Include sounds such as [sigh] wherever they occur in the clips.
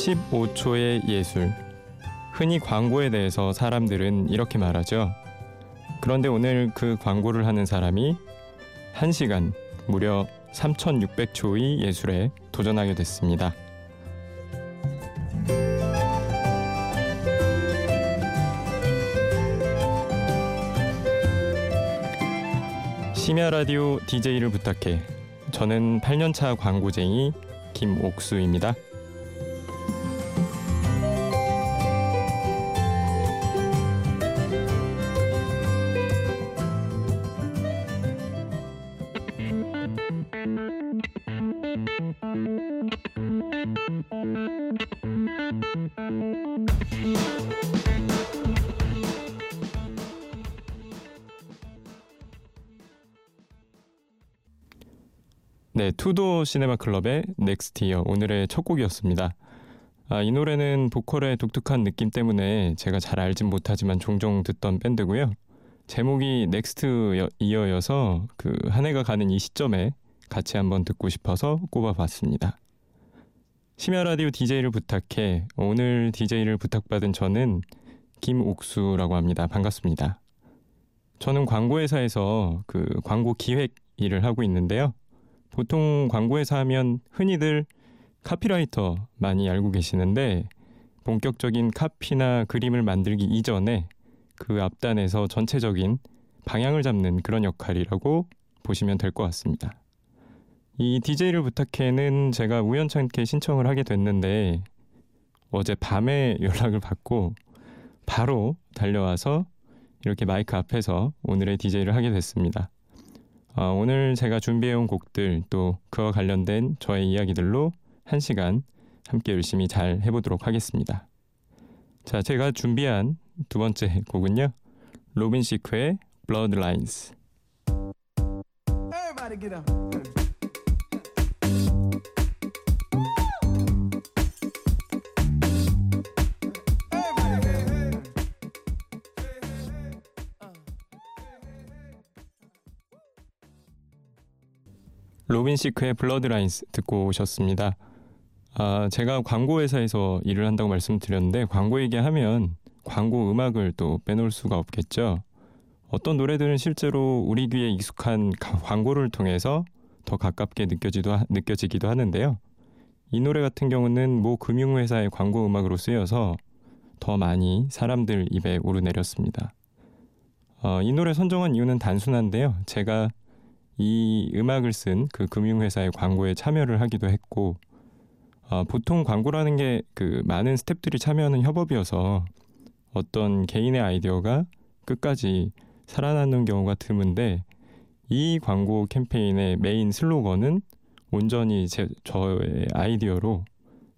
15초의 예술. 흔히 광고에 대해서 사람들은 이렇게 말하죠. 그런데 오늘 그 광고를 하는 사람이 1시간 무려 3,600초의 예술에 도전하게 됐습니다. 심야 라디오 DJ를 부탁해. 저는 8년차 광고쟁이 김옥수입니다. Two Door Cinema Club의 Next Year 오늘의 첫 곡이었습니다. 아, 이 노래는 보컬의 독특한 느낌 때문에 제가 잘 알진 못하지만 종종 듣던 밴드고요. 제목이 Next Year여서 그 한 해가 가는 이 시점에 같이 한번 듣고 싶어서 꼽아봤습니다. 심야 라디오 DJ를 부탁해 오늘 DJ를 부탁받은 저는 김옥수라고 합니다. 반갑습니다. 저는 광고회사에서 그 광고 기획 일을 하고 있는데요. 보통 광고회사 하면 흔히들 카피라이터 많이 알고 계시는데 본격적인 카피나 그림을 만들기 이전에 그 앞단에서 전체적인 방향을 잡는 그런 역할이라고 보시면 될 것 같습니다. 이 DJ를 부탁해는 제가 우연찮게 신청을 하게 됐는데 어제 밤에 [laughs] 연락을 받고 바로 달려와서 이렇게 마이크 앞에서 오늘의 DJ를 하게 됐습니다. 어, 오늘 제가 준비해온 곡들 또 그와 관련된 저의 이야기들로 한 시간 함께 열심히 잘 해보도록 하겠습니다. 자, 제가 준비한 두 번째 곡은요. 로빈 시크의 Bloodlines. Robin Thicke의 Blurred Lines 듣고 오셨습니다. 아, 제가 광고 회사에서 일을 한다고 말씀드렸는데 광고 얘기하면 광고 음악을 또 빼놓을 수가 없겠죠. 어떤 노래들은 실제로 우리 귀에 익숙한 광고를 통해서 더 가깝게 느껴지도 느껴지기도 하는데요. 이 노래 같은 경우는 모 금융회사의 광고 음악으로 쓰여서 더 많이 사람들 입에 오르내렸습니다. 어, 이 노래 선정한 이유는 단순한데요. 제가 이 음악을 쓴 그 금융회사의 광고에 참여를 하기도 했고 어, 보통 광고라는 게 그 많은 스탭들이 참여하는 협업이어서 어떤 개인의 아이디어가 끝까지 살아남는 경우가 드문데 이 광고 캠페인의 메인 슬로건은 온전히 제, 저의 아이디어로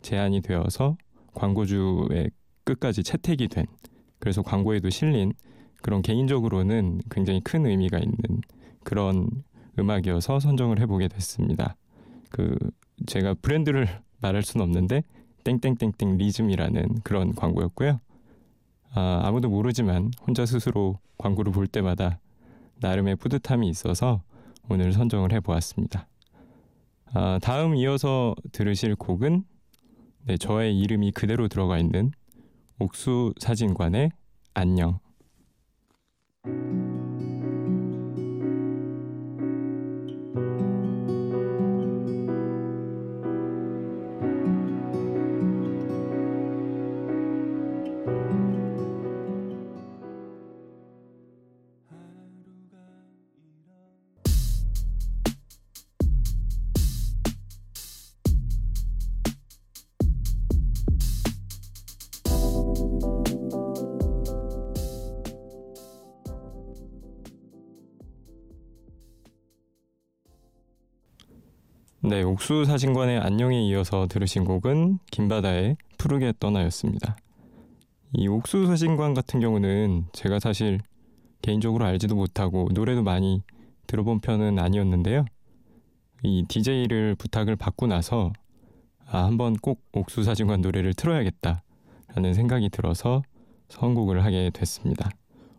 제안이 되어서 광고주의 끝까지 채택이 된 그래서 광고에도 실린 그런 개인적으로는 굉장히 큰 의미가 있는 그런 음악이어서 선정을 해보게 됐습니다. 그 제가 브랜드를 [laughs] 말할 수는 없는데 땡땡땡땡 리즘이라는 그런 광고였고요. 아, 아무도 모르지만 혼자 스스로 광고를 볼 때마다 나름의 뿌듯함이 있어서 오늘 선정을 해보았습니다. 아, 다음 이어서 들으실 곡은 네, 저의 이름이 그대로 들어가 있는 옥수 사진관의 안녕. 네, 옥수 사진관의 안녕에 이어서 들으신 곡은 김바다의 푸르게 떠나였습니다. 이 옥수 사진관 같은 경우는 제가 사실 개인적으로 알지도 못하고 노래도 많이 들어본 편은 아니었는데요. 이 DJ를 부탁을 받고 나서 아, 한번 꼭 옥수 사진관 노래를 틀어야겠다 라는 생각이 들어서 선곡을 하게 됐습니다.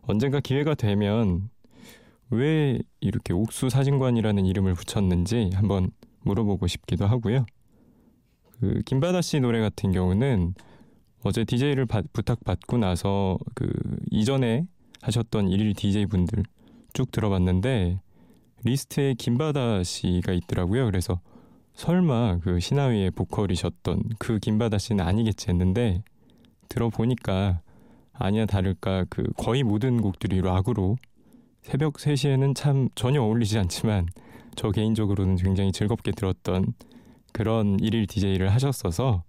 언젠가 기회가 되면 왜 이렇게 옥수 사진관이라는 이름을 붙였는지 한번 물어보고 싶기도 하고요. 그 김바다 씨 노래 같은 경우는 어제 DJ를 부탁받고 나서 그 이전에 하셨던 일일 DJ 분들 쭉 들어봤는데 리스트에 김바다 씨가 있더라고요. 그래서 설마 그 시나위의 보컬이셨던 그 김바다 씨는 아니겠지 했는데 들어보니까 아니야 다를까 그 거의 모든 곡들이 락으로 새벽 3시에는 참 전혀 어울리지 않지만 저 개인적으로는 굉장히 즐겁게 들었던 그런 일일 DJ를 하셨어서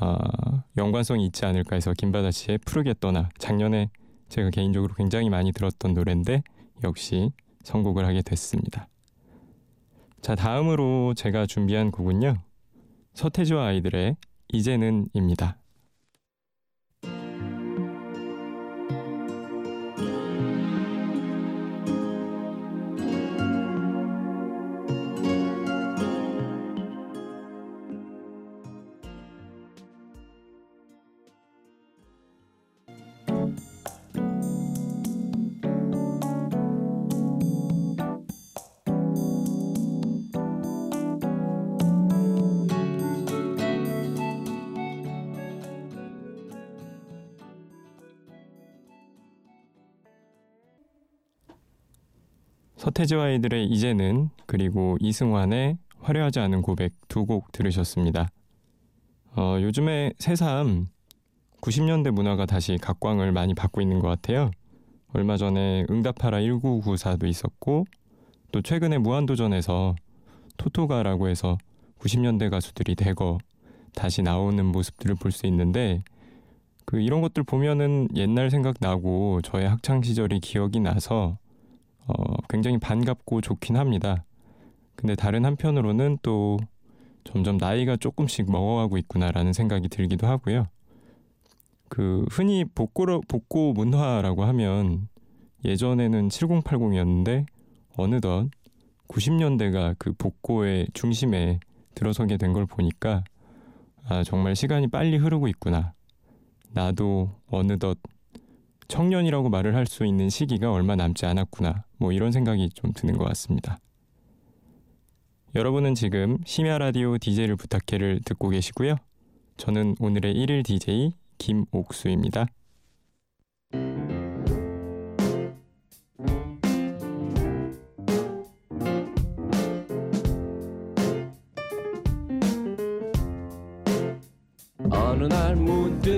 아, 연관성이 있지 않을까 해서 김바다 씨의 푸르게 떠나 작년에 제가 개인적으로 굉장히 많이 들었던 노래인데 역시 선곡을 하게 됐습니다. 자, 다음으로 제가 준비한 곡은요. 서태지와 아이들의 이제는입니다. 서태지와 아이들의 이제는 그리고 이승환의 화려하지 않은 고백 두 곡 들으셨습니다. 어, 요즘에 새삼 90년대 문화가 다시 각광을 많이 받고 있는 것 같아요. 얼마 전에 응답하라 1994도 있었고 또 최근에 무한도전에서 토토가라고 해서 90년대 가수들이 대거 다시 나오는 모습들을 볼 수 있는데 그 이런 것들 보면은 옛날 생각 나고 저의 학창 시절이 기억이 나서 어, 굉장히 반갑고 좋긴 합니다. 근데 다른 한편으로는 또 점점 나이가 조금씩 먹어가고 있구나라는 생각이 들기도 하고요. 그 흔히 복고 복고 문화라고 하면 예전에는 7080이었는데 어느덧 90년대가 그 복고의 중심에 들어서게 된 걸 보니까 아 정말 시간이 빨리 흐르고 있구나. 나도 어느덧 청년이라고 말을 할 수 있는 시기가 얼마 남지 않았구나. 뭐 이런 생각이 좀 드는 것 같습니다. 여러분은 지금 심야 라디오 DJ를 부탁해를 듣고 계시고요. 저는 오늘의 1일 DJ 김옥수입니다. 어느 날 문득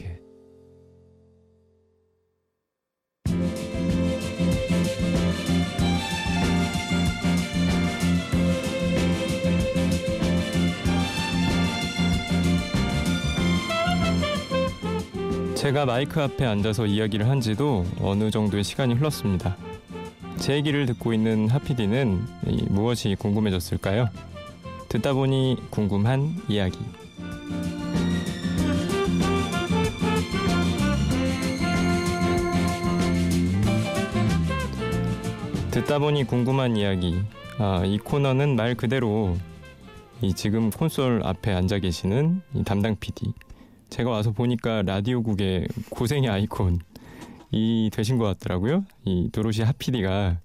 제가 마이크 앞에 앉아서 이야기를 한 지도 어느 정도의 시간이 흘렀습니다. 제 얘기를 듣고 있는 하피디는 무엇이 궁금해졌을까요? 듣다 보니 궁금한 이야기. 듣다 보니 궁금한 이야기. 아, 이 코너는 말 그대로 이 지금 콘솔 앞에 앉아 계시는 이 담당 PD 제가 와서 보니까 라디오국의 고생의 아이콘이 되신 것 같더라고요. 이 도로시 하피디가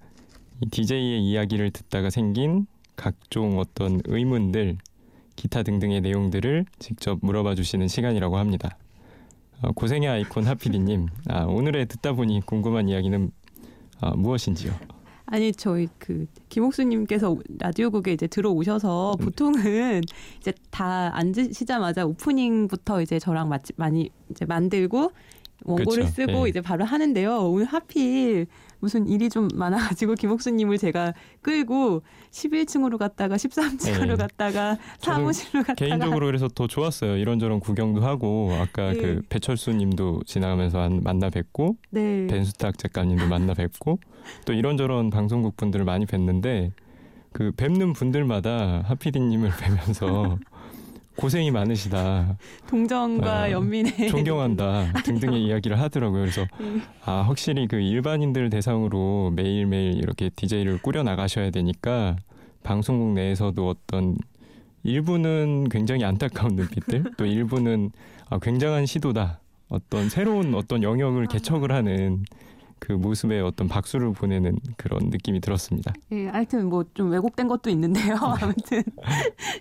이 DJ의 이야기를 듣다가 생긴 각종 어떤 의문들, 기타 등등의 내용들을 직접 물어봐 주시는 시간이라고 합니다. 어, 고생의 아이콘 하피디님, 아, 오늘의 듣다 보니 궁금한 이야기는 아, 무엇인지요? 아니 저희 그 김옥수님께서 라디오국에 이제 들어오셔서 네. 보통은 이제 다 앉으시자마자 오프닝부터 이제 저랑 마치, 많이 이제 만들고 원고를 그렇죠. 쓰고 네. 이제 바로 하는데요. 오늘 하필 무슨 일이 좀 많아가지고 [laughs] 김옥수님을 제가 끌고 11층으로 갔다가 13층으로 네. 갔다가 사무실로 갔다가 개인적으로 그래서 더 좋았어요. 이런저런 구경도 하고 아까 네. 그 배철수님도 지나가면서 만나 뵙고 네. 벤수탁 작가님도 만나 뵙고 또 이런저런 방송국 분들을 많이 뵀는데 그 뵙는 분들마다 하피디님을 [laughs] 뵈면서 고생이 많으시다. 동정과 아, 연민의 [laughs] 존경한다 등등의 이야기를 하더라고요. 그래서 네. 아 확실히 그 일반인들 대상으로 매일매일 이렇게 DJ를 꾸려 나가셔야 되니까 방송국 내에서도 어떤 일부는 굉장히 안타까운 눈빛들 또 일부는 아, 굉장한 시도다 어떤 새로운 어떤 영역을 개척을 하는 그 모습에 어떤 박수를 보내는 그런 느낌이 들었습니다. 예, 하여튼 뭐 좀 왜곡된 것도 있는데요. 아무튼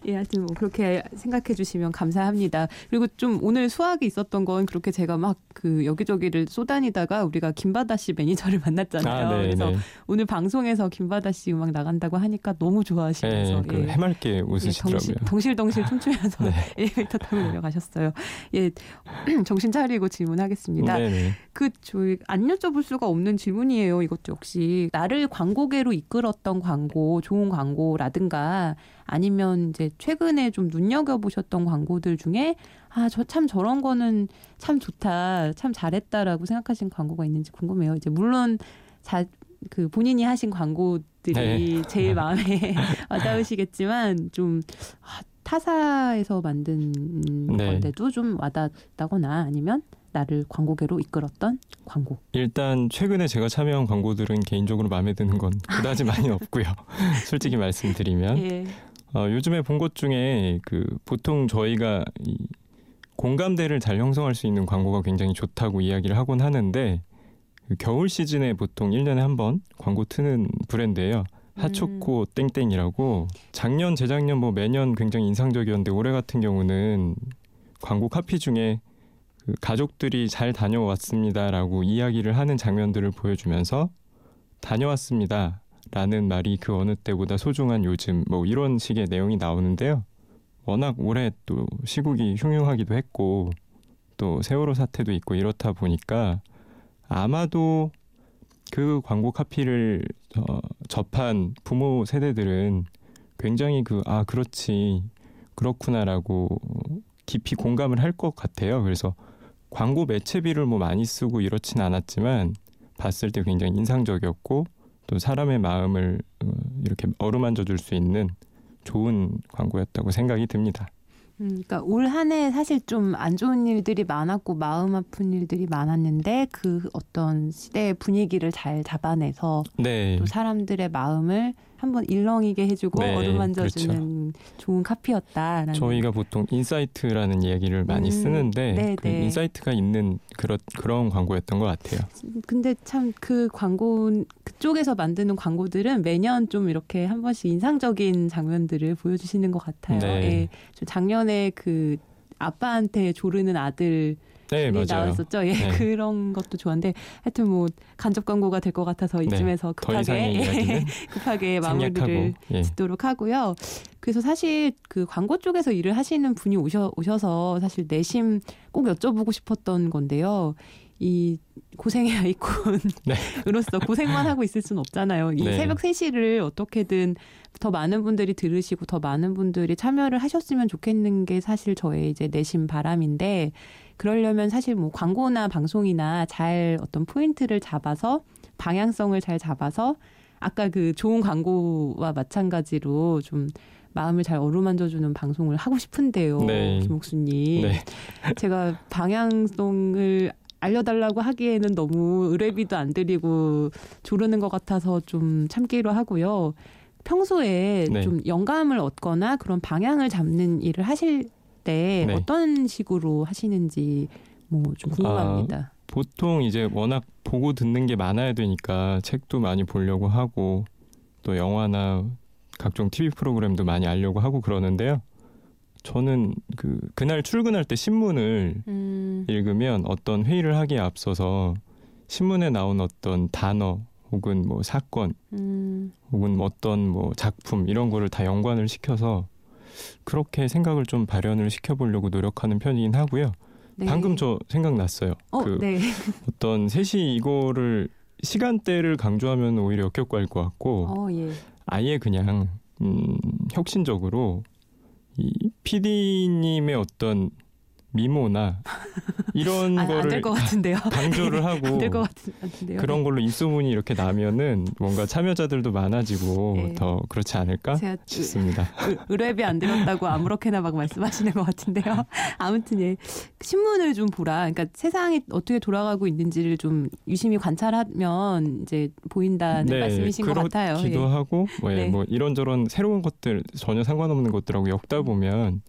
예, 하여튼 뭐 그렇게 생각해 주시면 감사합니다. 그리고 좀 오늘 수학이 있었던 건 그렇게 제가 막 그 여기저기를 쏘다니다가 우리가 김바다 씨 매니저를 만났잖아요. 아, 네, 그래서 네. 오늘 방송에서 김바다 씨 음악 나간다고 하니까 너무 좋아하시면서 네, 그 예. 해맑게 예, 웃으시더라고요. 덩실, 덩실덩실 춤추면서 [laughs] 네. [laughs] 엘리베이터 타고 내려가셨어요. 예, [clears throat] 정신 차리고 질문하겠습니다. 네, 네. 그 저희 안 여쭤볼 수가 없는 질문이에요. 이것도 역시 나를 광고계로 이끌었던 광고, 좋은 광고라든가 아니면 이제 최근에 좀 눈여겨 보셨던 광고들 중에 아, 저 참 저런 거는 참 좋다, 참 잘했다라고 생각하신 광고가 있는지 궁금해요. 이제 물론 자, 그 본인이 하신 광고들이 네. 제일 마음에 [laughs] 와닿으시겠지만 좀 아, 타사에서 만든 네. 건데도 좀 와닿았다거나 아니면 나를 광고계로 이끌었던 광고. 일단 최근에 제가 참여한 광고들은 개인적으로 마음에 드는 건 그다지 많이 없고요. [laughs] 솔직히 말씀드리면 예. 어, 요즘에 본 것 중에 그 보통 저희가 이 공감대를 잘 형성할 수 있는 광고가 굉장히 좋다고 이야기를 하곤 하는데 그 겨울 시즌에 보통 1년에 한 번 광고 트는 브랜드예요. 하초코 땡땡이라고 작년 재작년 뭐 매년 굉장히 인상적이었는데 올해 같은 경우는 광고 카피 중에 그 가족들이 잘 다녀왔습니다라고 이야기를 하는 장면들을 보여주면서 다녀왔습니다 라는 말이 그 어느 때보다 소중한 요즘 뭐 이런 식의 내용이 나오는데요. 워낙 올해 또 시국이 흉흉하기도 했고 또 세월호 사태도 있고 이렇다 보니까 아마도 그 광고 카피를 어, 접한 부모 세대들은 굉장히 그 아 그렇지 그렇구나라고 깊이 공감을 할 것 같아요. 그래서 광고 매체비를 뭐 많이 쓰고 이렇진 않았지만 봤을 때 굉장히 인상적이었고 또 사람의 마음을 어, 이렇게 어루만져 줄 수 있는 좋은 광고였다고 생각이 듭니다. 음, 그러니까 올 한 해 사실 좀 안 좋은 일들이 많았고 마음 아픈 일들이 많았는데 그 어떤 시대의 분위기를 잘 잡아내서 네. 또 사람들의 마음을 한번 일렁이게 해주고 네, 어루만져주는 좋은 카피였다라는. 저희가 보통 insight라는 얘기를 많이 음, 쓰는데 네, 그 네. insight가 있는 그런 그런 광고였던 것 같아요. 근데 참 그 광고 그쪽에서 만드는 광고들은 매년 좀 이렇게 한 번씩 인상적인 장면들을 보여주시는 것 같아요. 네. 예. 저 작년에 그 아빠한테 조르는 아들 네, 이 맞아요. 나왔었죠. 예, 네. 그런 것도 좋아한데 하여튼 뭐 간접 광고가 될 것 같아서 네, 이쯤에서 급하게 이야기는 [laughs] 급하게 마무리를 예. 짓도록 하고요. 그래서 사실 그 광고 쪽에서 일을 하시는 분이 오셔, 오셔서 사실 내심 꼭 여쭤보고 싶었던 건데요. 이 고생의 아이콘으로서 고생만 하고 있을 수는 없잖아요. 이 네. 새벽 3시를 어떻게든 더 많은 분들이 들으시고 더 많은 분들이 참여를 하셨으면 좋겠는 게 사실 저의 이제 내심 바람인데 그러려면 사실 뭐 광고나 방송이나 잘 어떤 포인트를 잡아서 방향성을 잘 잡아서 아까 그 좋은 광고와 마찬가지로 좀 마음을 잘 어루만져주는 방송을 하고 싶은데요, 네. 김옥수님. 네. 제가 방향성을 알려달라고 하기에는 너무 의뢰비도 안 드리고 조르는 것 같아서 좀 참기로 하고요. 평소에 네. 좀 영감을 얻거나 그런 방향을 잡는 일을 하실 때 네. 어떤 식으로 하시는지 뭐 좀 궁금합니다. 보통 이제 워낙 보고 듣는 게 많아야 되니까 책도 많이 보려고 하고 또 영화나 각종 TV 프로그램도 많이 알려고 하고 그러는데요. 저는 그 그날 출근할 때 신문을 음, 읽으면 어떤 회의를 하기에 앞서서 신문에 나온 어떤 단어 혹은 뭐 사건 음, 혹은 어떤 뭐 작품 이런 거를 다 연관을 시켜서 그렇게 생각을 좀 발현을 시켜보려고 노력하는 편이긴 하고요. 네. 방금 저 생각났어요. 어, 그 네. [laughs] 어떤 셋이 이거를 시간대를 강조하면 오히려 역겹고 것 같고 어, 예. 아예 그냥 음, 혁신적으로 이 PD님의 어떤 미모나 이런 아, 거를 안될 것 같은데요. [laughs] 강조를 [laughs] 하고 같은데요. 그런 걸로 입소문이 이렇게 나면은 뭔가 참여자들도 많아지고 네. 더 그렇지 않을까 싶습니다. 의- 의뢰비 안 들었다고 아무렇게나 막 말씀하시는 것 같은데요. [laughs] 아무튼 예 신문을 좀 보라. 그러니까 세상이 어떻게 돌아가고 있는지를 좀 유심히 관찰하면 이제 보인다는 말씀이신 것 같아요. 네, 그렇기도 예. 하고 뭐, 예, 네. 뭐 이런저런 새로운 것들 전혀 상관없는 것들하고 엮다 보면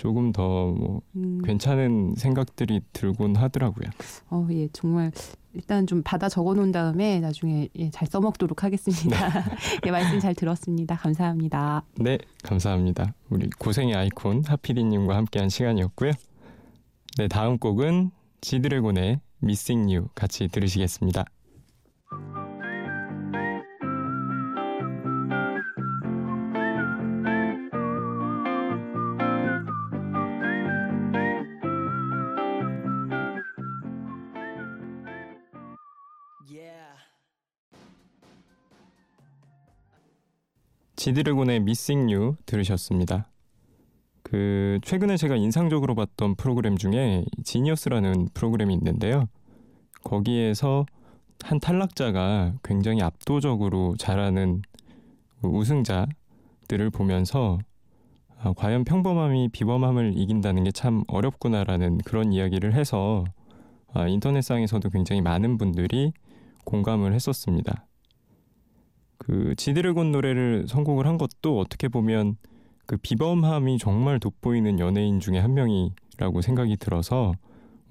조금 더 뭐 음, 괜찮은 생각들이 들곤 하더라고요. 어, 예, 정말 일단 좀 받아 적어 놓은 다음에 나중에 예, 잘 써먹도록 하겠습니다. [laughs] 예, 말씀 잘 들었습니다. 감사합니다. 네, 감사합니다. 우리 고생의 아이콘 하피디님과 함께한 시간이었고요. 네, 다음 곡은 지드래곤의 Missing You 같이 들으시겠습니다. 지드래곤의 Missing You 들으셨습니다. 그 최근에 제가 인상적으로 봤던 프로그램 중에 지니어스라는 프로그램이 있는데요. 거기에서 한 탈락자가 굉장히 압도적으로 잘하는 그 우승자들을 보면서 아, 과연 평범함이 비범함을 이긴다는 게 참 어렵구나라는 그런 이야기를 해서 아, 인터넷상에서도 굉장히 많은 분들이 공감을 했었습니다. 그 지드래곤 노래를 선곡을 한 것도 어떻게 보면 그 비범함이 정말 돋보이는 연예인 중에 한 명이라고 생각이 들어서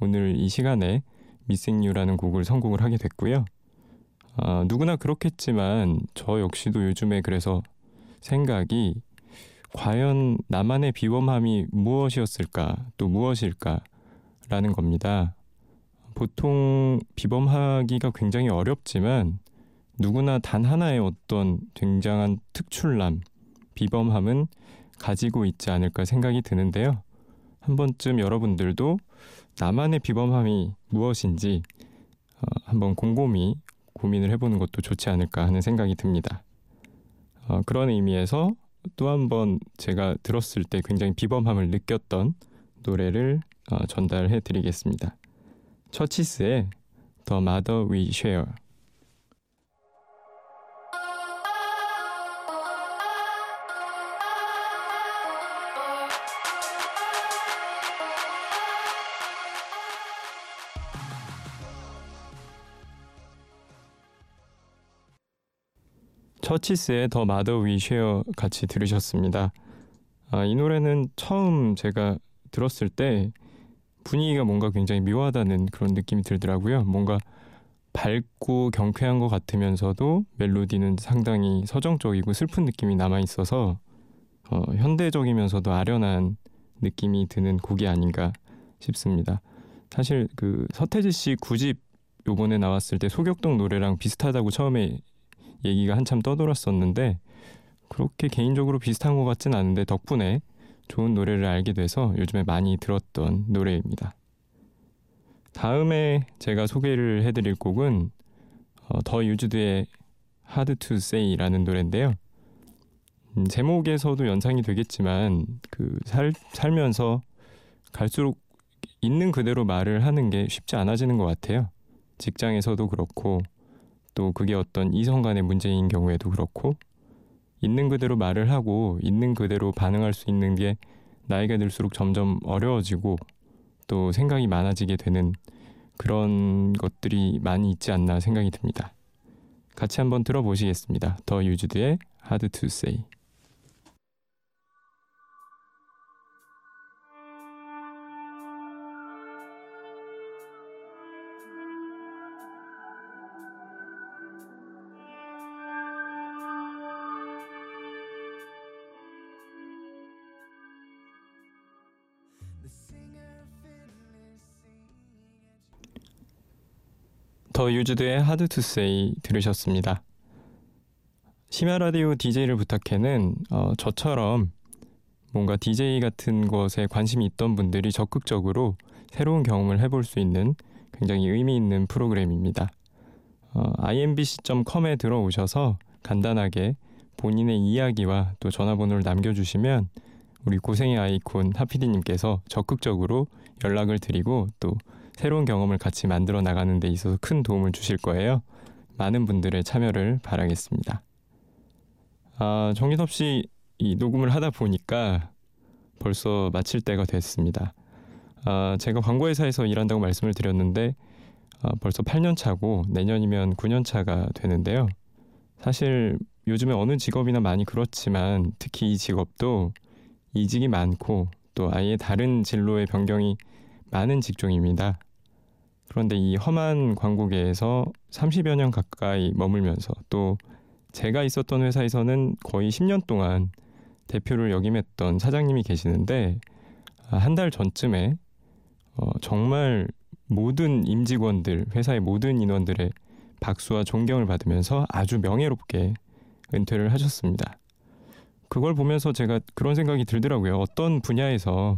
오늘 이 시간에 미생 유라는 곡을 선곡을 하게 됐고요. 아, 누구나 그렇겠지만 저 역시도 요즘에 그래서 생각이 과연 나만의 비범함이 무엇이었을까 또 무엇일까라는 겁니다. 보통 비범하기가 굉장히 어렵지만 누구나 단 하나의 어떤 굉장한 특출남, 비범함은 가지고 있지 않을까 생각이 드는데요. 한 번쯤 여러분들도 나만의 비범함이 무엇인지 어, 한번 곰곰이 고민을 해보는 것도 좋지 않을까 하는 생각이 듭니다. 어, 그런 의미에서 또 한 번 제가 들었을 때 굉장히 비범함을 느꼈던 노래를 어, 전달해 드리겠습니다. 처치스의 The Mother We Share 처치스의 더 마더 위 쉐어 같이 들으셨습니다. 아, 이 노래는 처음 제가 들었을 때 분위기가 뭔가 굉장히 묘하다는 그런 느낌이 들더라고요. 뭔가 밝고 경쾌한 것 같으면서도 멜로디는 상당히 서정적이고 슬픈 느낌이 남아 있어서 어, 현대적이면서도 아련한 느낌이 드는 곡이 아닌가 싶습니다. 사실 그 서태지 씨 9집 요번에 나왔을 때 소격동 노래랑 비슷하다고 처음에 얘기가 한참 떠돌았었는데 그렇게 개인적으로 비슷한 것 같진 않은데 덕분에 좋은 노래를 알게 돼서 요즘에 많이 들었던 노래입니다. 다음에 제가 소개를 해드릴 곡은 어, 더 유즈드의 Hard to Say라는 노래인데요. 음, 제목에서도 연상이 되겠지만 그 살, 살면서 갈수록 있는 그대로 말을 하는 게 쉽지 않아지는 것 같아요. 직장에서도 그렇고 또 그게 어떤 이성 간의 문제인 경우에도 그렇고 있는 그대로 말을 하고 있는 그대로 반응할 수 있는 게 나이가 들수록 점점 어려워지고 또 생각이 많아지게 되는 그런 것들이 많이 있지 않나 생각이 듭니다. 같이 한번 들어보시겠습니다. 더 유즈드의 Hard to Say. The Used의 Hard to Say 들으셨습니다. 심야 라디오 DJ를 부탁해는 어, 저처럼 뭔가 DJ 같은 것에 관심이 있던 분들이 적극적으로 새로운 경험을 해볼 수 있는 굉장히 의미 있는 프로그램입니다. 어, imbc.com에 들어오셔서 간단하게 본인의 이야기와 또 전화번호를 남겨주시면 우리 고생의 아이콘 하피디님께서 적극적으로 연락을 드리고 또 새로운 경험을 같이 만들어 나가는 데 있어서 큰 도움을 주실 거예요. 많은 분들의 참여를 바라겠습니다. 아, 정신없이 이 녹음을 하다 보니까 벌써 마칠 때가 됐습니다. 아, 제가 광고회사에서 일한다고 말씀을 드렸는데 아, 벌써 8년 차고 내년이면 9년 차가 되는데요. 사실 요즘에 어느 직업이나 많이 그렇지만 특히 이 직업도 이직이 많고 또 아예 다른 진로의 변경이 많은 직종입니다. 그런데 이 험한 광고계에서 30여 년 가까이 머물면서 또 제가 있었던 회사에서는 거의 10년 동안 대표를 역임했던 사장님이 계시는데 아, 한달 전쯤에 어, 정말 모든 임직원들, 회사의 모든 인원들의 박수와 존경을 받으면서 아주 명예롭게 은퇴를 하셨습니다. 그걸 보면서 제가 그런 생각이 들더라고요. 어떤 분야에서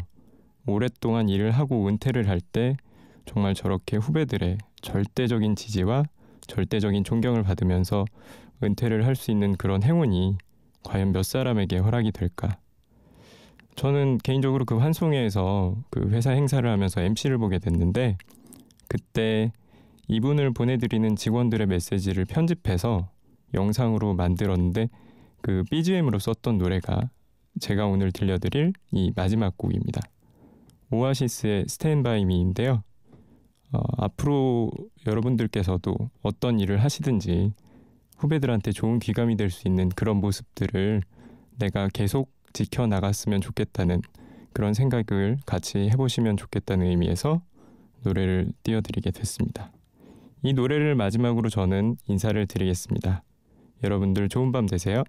오랫동안 일을 하고 은퇴를 할 때 정말 저렇게 후배들의 절대적인 지지와 절대적인 존경을 받으면서 은퇴를 할 수 있는 그런 행운이 과연 몇 사람에게 허락이 될까? 저는 개인적으로 그 환송회에서 그 회사 행사를 하면서 MC를 보게 됐는데 그때 이분을 보내드리는 직원들의 메시지를 편집해서 영상으로 만들었는데 그 BGM으로 썼던 노래가 제가 오늘 들려드릴 이 마지막 곡입니다. 오아시스의 스탠바이 미인데요. 어, 앞으로 여러분들께서도 어떤 일을 하시든지 후배들한테 좋은 귀감이 될 수 있는 그런 모습들을 내가 계속 지켜나갔으면 좋겠다는 그런 생각을 같이 해보시면 좋겠다는 의미에서 노래를 띄워드리게 됐습니다. 이 노래를 마지막으로 저는 인사를 드리겠습니다. 여러분들 좋은 밤 되세요.